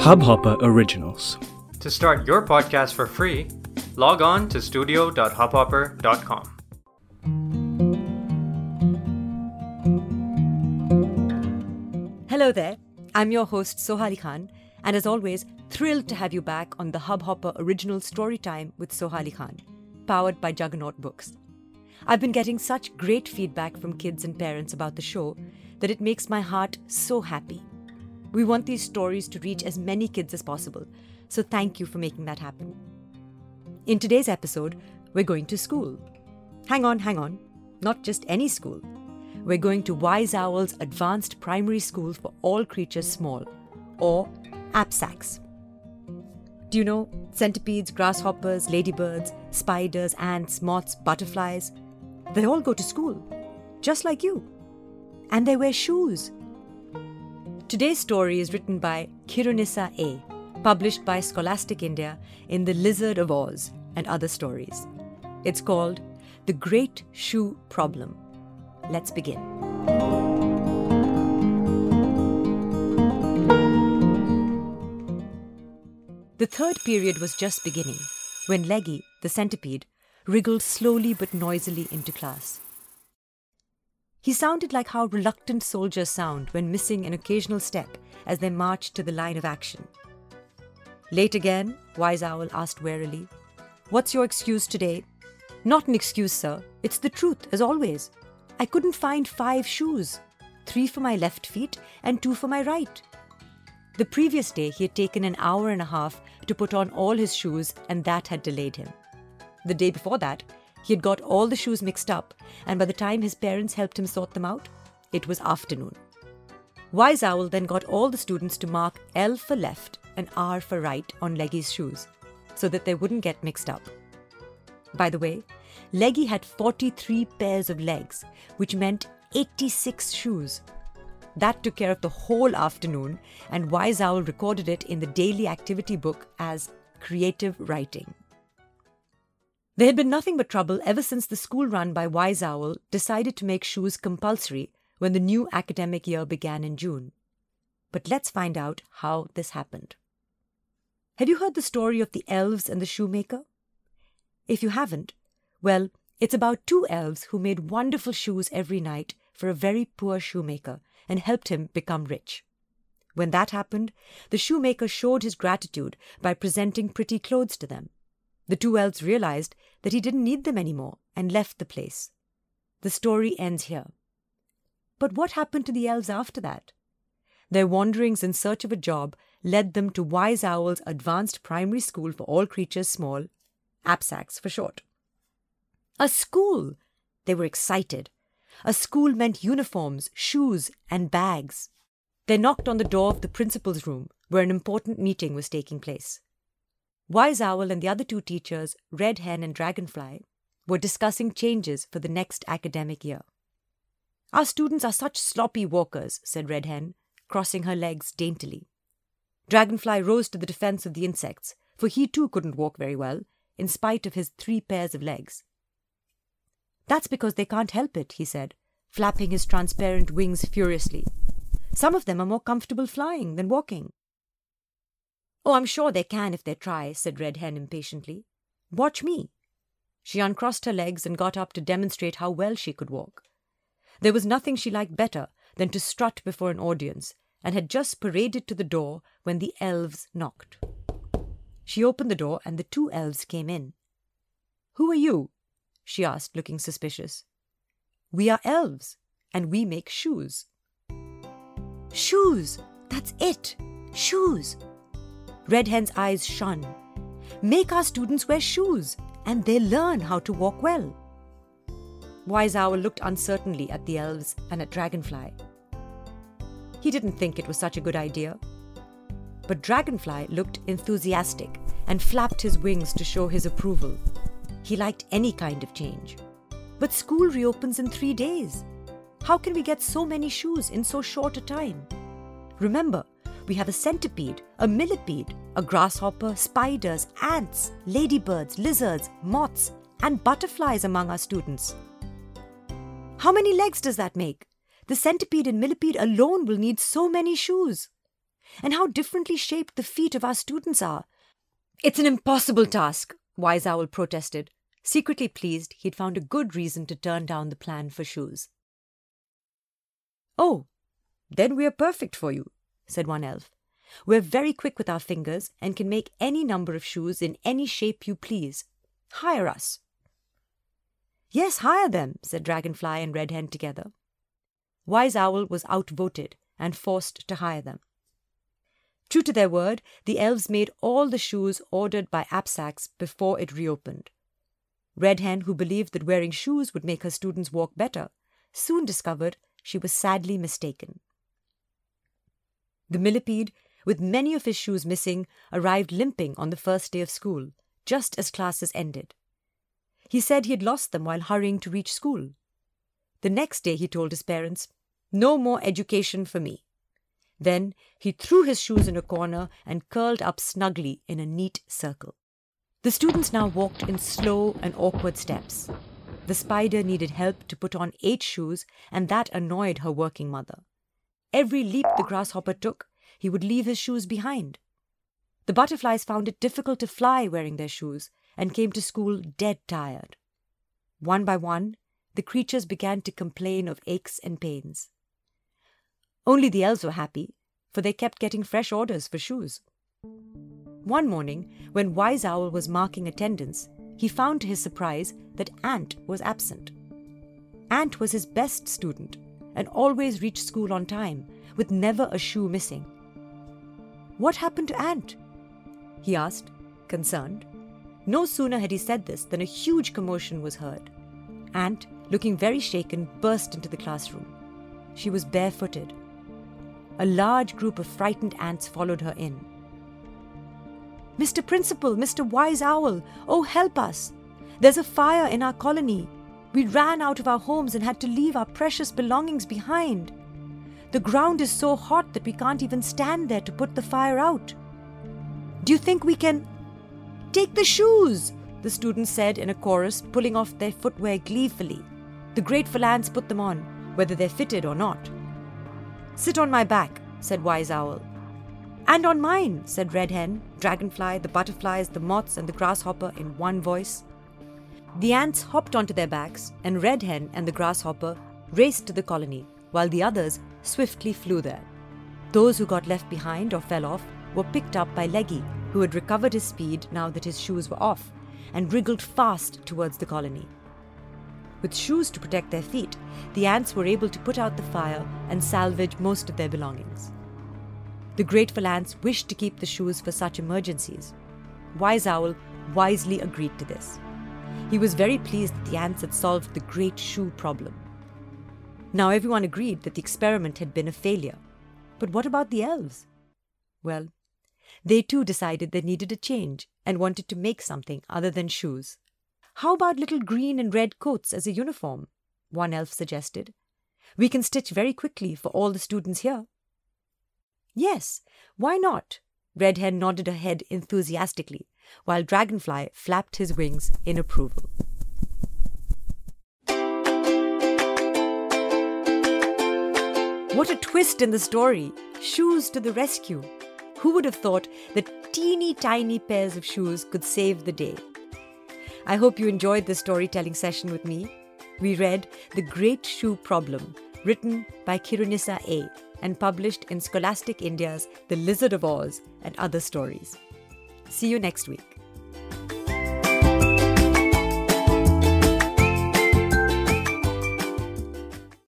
Hubhopper Originals. To start your podcast for free, log on to studio.hubhopper.com. Hello there. I'm your host Sohali Khan, and as always, thrilled to have you back on the Hubhopper Original Storytime with Sohali Khan, powered by Juggernaut Books. I've been getting such great feedback from kids and parents about the show that it makes my heart so happy. We want these stories to reach as many kids as possible, so thank you for making that happen. In today's episode, we're going to school. Hang on, hang on. Not just any school. We're going to Wise Owl's Advanced Primary School for All Creatures Small, or APSACS. Do you know centipedes, grasshoppers, ladybirds, spiders, ants, moths, butterflies? They all go to school, just like you. And they wear shoes. Today's story is written by Khyrunnisa A, published by Scholastic India in The Lizard of Oz and Other Stories. It's called The Great Shoe Problem. Let's begin. The third period was just beginning when Leggy, the centipede, wriggled slowly but noisily into class. He sounded like how reluctant soldiers sound when missing an occasional step as they march to the line of action. Late again? Wise Owl asked warily. What's your excuse today? Not an excuse, sir. It's the truth, as always. I couldn't find five shoes three for my left feet and two for my right. The previous day, he had taken an hour and a half to put on all his shoes, and that had delayed him. The day before that, he had got all the shoes mixed up, and by the time his parents helped him sort them out, it was afternoon. Wise Owl then got all the students to mark L for left and R for right on Leggy's shoes, so that they wouldn't get mixed up. By the way, Leggy had 43 pairs of legs, which meant 86 shoes. That took care of the whole afternoon, and Wise Owl recorded it in the daily activity book as creative writing. There had been nothing but trouble ever since the school run by Wise Owl decided to make shoes compulsory when the new academic year began in June. But let's find out how this happened. Have you heard the story of the elves and the shoemaker? If you haven't, well, it's about two elves who made wonderful shoes every night for a very poor shoemaker and helped him become rich. When that happened, the shoemaker showed his gratitude by presenting pretty clothes to them. The two elves realized that he didn't need them anymore and left the place. The story ends here. But what happened to the elves after that? Their wanderings in search of a job led them to Wise Owl's Advanced Primary School for All Creatures Small, APSACS for short. A school! They were excited. A school meant uniforms, shoes, and bags. They knocked on the door of the principal's room, where an important meeting was taking place. Wise Owl and the other two teachers, Red Hen and Dragonfly, were discussing changes for the next academic year. Our students are such sloppy walkers, said Red Hen, crossing her legs daintily. Dragonfly rose to the defense of the insects, for he too couldn't walk very well, in spite of his three pairs of legs. That's because they can't help it, he said, flapping his transparent wings furiously. Some of them are more comfortable flying than walking. Oh, I'm sure they can if they try, said Red Hen impatiently. Watch me. She uncrossed her legs and got up to demonstrate how well she could walk. There was nothing she liked better than to strut before an audience, and had just paraded to the door when the elves knocked. She opened the door, and the two elves came in. Who are you? she asked, looking suspicious. We are elves, and we make shoes. Shoes! That's it! Shoes! Red Hen's eyes shone. Make our students wear shoes, and they'll learn how to walk well. Wise Owl looked uncertainly at the elves and at Dragonfly. He didn't think it was such a good idea. But Dragonfly looked enthusiastic and flapped his wings to show his approval. He liked any kind of change. But school reopens in three days. How can we get so many shoes in so short a time? Remember, we have a centipede, a millipede, a grasshopper, spiders, ants, ladybirds, lizards, moths, and butterflies among our students. How many legs does that make? The centipede and millipede alone will need so many shoes. And how differently shaped the feet of our students are. It's an impossible task, Wise Owl protested, secretly pleased he'd found a good reason to turn down the plan for shoes. Oh, then we're perfect for you, said one elf. We're very quick with our fingers and can make any number of shoes in any shape you please. Hire us. Yes, hire them, said Dragonfly and Red Hen together. Wise Owl was outvoted and forced to hire them. True to their word, the elves made all the shoes ordered by APSACS before it reopened. Red Hen, who believed that wearing shoes would make her students walk better, soon discovered she was sadly mistaken. The millipede, with many of his shoes missing, arrived limping on the first day of school, just as classes ended. He said he had lost them while hurrying to reach school. The next day he told his parents, No more education for me. Then he threw his shoes in a corner and curled up snugly in a neat circle. The students now walked in slow and awkward steps. The spider needed help to put on eight shoes, and that annoyed her working mother. Every leap the grasshopper took, he would leave his shoes behind. The butterflies found it difficult to fly wearing their shoes and came to school dead tired. One by one, the creatures began to complain of aches and pains. Only the elves were happy, for they kept getting fresh orders for shoes. One morning, when Wise Owl was marking attendance, he found to his surprise that Ant was absent. Ant was his best student and always reached school on time, with never a shoe missing. What happened to Ant? He asked, concerned. No sooner had he said this than a huge commotion was heard. Ant, looking very shaken, burst into the classroom. She was barefooted a large group of frightened ants followed her in. Mr. Principal, Mr. Wise Owl, oh, help us! There's a fire in our colony. We ran out of our homes and had to leave our precious belongings behind. The ground is so hot that we can't even stand there to put the fire out. Do you think we can. Take the shoes, the students said in a chorus, pulling off their footwear gleefully. The grateful ants put them on, whether they're fitted or not. Sit on my back, said Wise Owl. And on mine, said Red Hen, Dragonfly, the butterflies, the moths, and the grasshopper in one voice. The ants hopped onto their backs, and Red Hen and the grasshopper raced to the colony, while the others swiftly flew there. Those who got left behind or fell off were picked up by Leggy, who had recovered his speed now that his shoes were off, and wriggled fast towards the colony. With shoes to protect their feet, the ants were able to put out the fire and salvage most of their belongings. The grateful ants wished to keep the shoes for such emergencies. Wise Owl wisely agreed to this. He was very pleased that the ants had solved the great shoe problem. Now everyone agreed that the experiment had been a failure. But what about the elves? Well, they too decided they needed a change and wanted to make something other than shoes. How about little green and red coats as a uniform? One elf suggested. We can stitch very quickly for all the students here. Yes, why not? Red Hen nodded her head enthusiastically, while Dragonfly flapped his wings in approval. What a twist in the story! Shoes to the rescue! Who would have thought that teeny tiny pairs of shoes could save the day? I hope you enjoyed this storytelling session with me. We read The Great Shoe Problem, written by Khyrunnisa A. and published in Scholastic India's The Lizard of Oz and Other Stories. See you next week.